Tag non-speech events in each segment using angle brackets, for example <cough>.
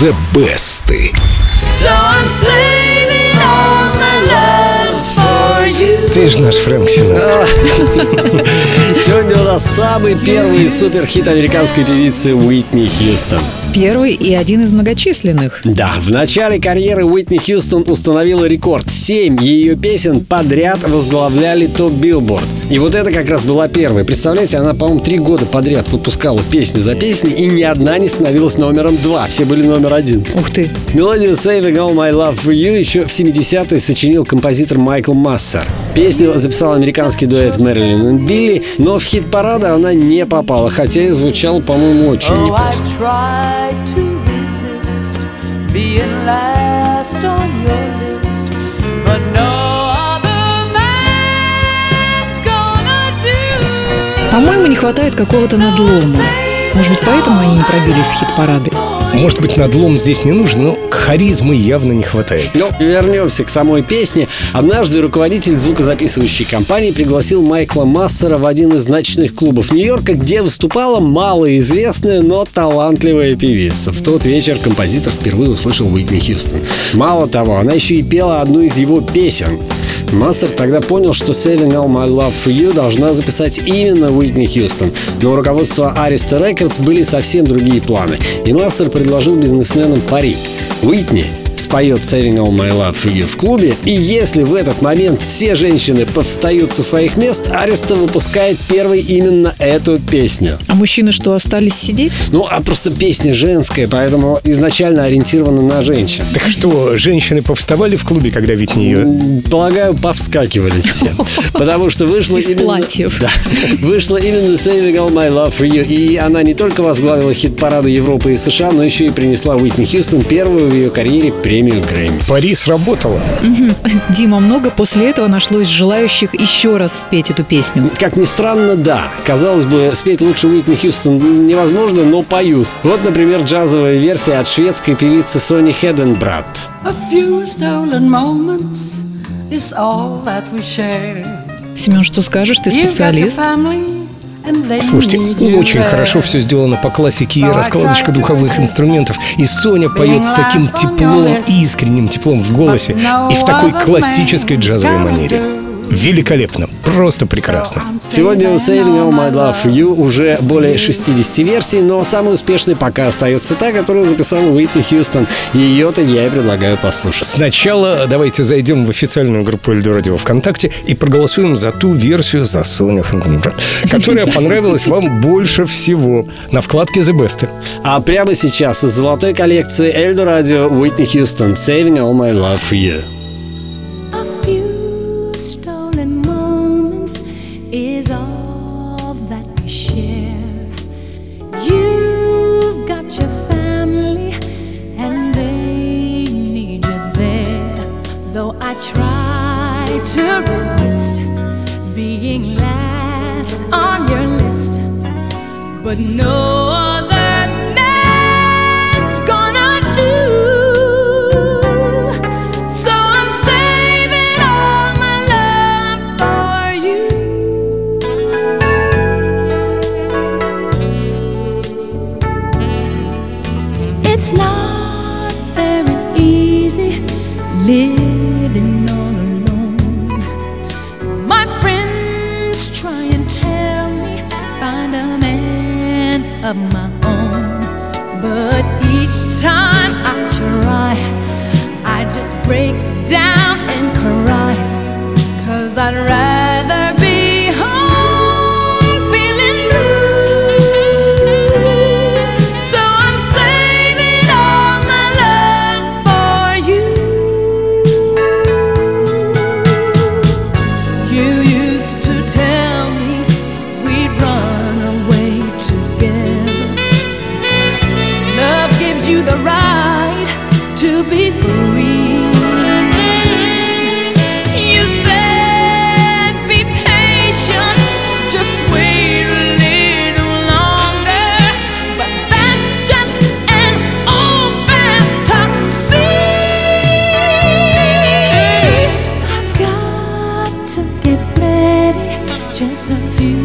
The Best. Ты же наш Фрэнк Синатра. Сегодня у нас самый первый суперхит американской певицы Уитни Хьюстон. Первый и один из многочисленных. Да, в начале карьеры Уитни Хьюстон установила рекорд. Семь ее песен подряд возглавляли топ Билборд. И вот это как раз была первая. Представляете, она, по-моему, три года подряд выпускала песню за песней, и ни одна не становилась номером два. Все были номер один. Ух ты. Мелодию Saving All My Love For You еще в 70-е сочинил композитор Майкл Массер. Песню записал американский дуэт Мэрилин и Билли, но в хит-парада она не попала, хотя и звучала, по-моему, очень Oh, неплохо. По-моему, не хватает какого-то надлома. Может быть, поэтому они не пробились в хит-парады? Может быть, надлом здесь не нужен, но харизмы явно не хватает. Ну, вернемся к самой песне. Однажды руководитель звукозаписывающей компании пригласил Майкла Массера в один из ночных клубов Нью-Йорка, где выступала малоизвестная, но талантливая певица. В тот вечер композитор впервые услышал Уитни Хьюстон. Мало того, она еще и пела одну из его песен. Массер тогда понял, что Saving All My Love For You должна записать именно Уитни Хьюстон. Но у руководства Arista Records были совсем другие планы. И Массер предложил бизнесменам пари. Уитни споет Saving All My Love For You в клубе, и если в этот момент все женщины повстают со своих мест, Ареста выпускает первой именно эту песню. А мужчины что, остались сидеть? Ну, а просто песня женская, поэтому изначально ориентирована на женщин. Так что, женщины повставали в клубе, когда Витни ее... Полагаю, повскакивали все. <laughs> Потому что вышла Из именно... платьев. <laughs> Да, вышла именно Saving All My Love For You. И она не только возглавила хит-парады Европы и США, но еще и принесла Уитни Хьюстон первую в ее карьере премию Грэмми. Пари сработала. Дима, много после этого нашлось желающих еще раз спеть эту песню. Как ни странно, да. Казалось бы, спеть лучше Уитни Хьюстон невозможно, но поют. Вот, например, джазовая версия от шведской певицы Сони Хеденбрат. A few stolen moments is all that we share. Семен, что скажешь? Ты You've got your специалист. Слушайте, очень хорошо все сделано по классике и раскладочка духовых инструментов. И Соня поет с таким теплом, искренним теплом в голосе и в такой классической джазовой манере. Великолепно, просто прекрасно. Сегодня у Saving All My Love For You уже более 60 версий, но самой успешной пока остается та, которую записал Уитни Хьюстон. Ее-то я и предлагаю послушать. Сначала давайте зайдем в официальную группу Эльдо Радио ВКонтакте и проголосуем за ту версию за Соня Фонтенбрат, которая <laughs> понравилась вам больше всего на вкладке The Best. А прямо сейчас из золотой коллекции Эльдо Радио Уитни Хьюстон Saving All My Love For You. To resist being last on your list, but no other man's gonna do. So I'm saving all my love for you. It's not very easy living of my own, but each time just a few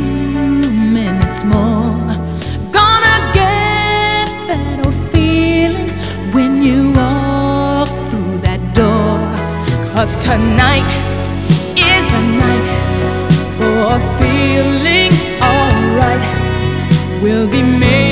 minutes more. Gonna get that old feeling when you walk through that door. Cause tonight is the night for feeling alright. We'll be made.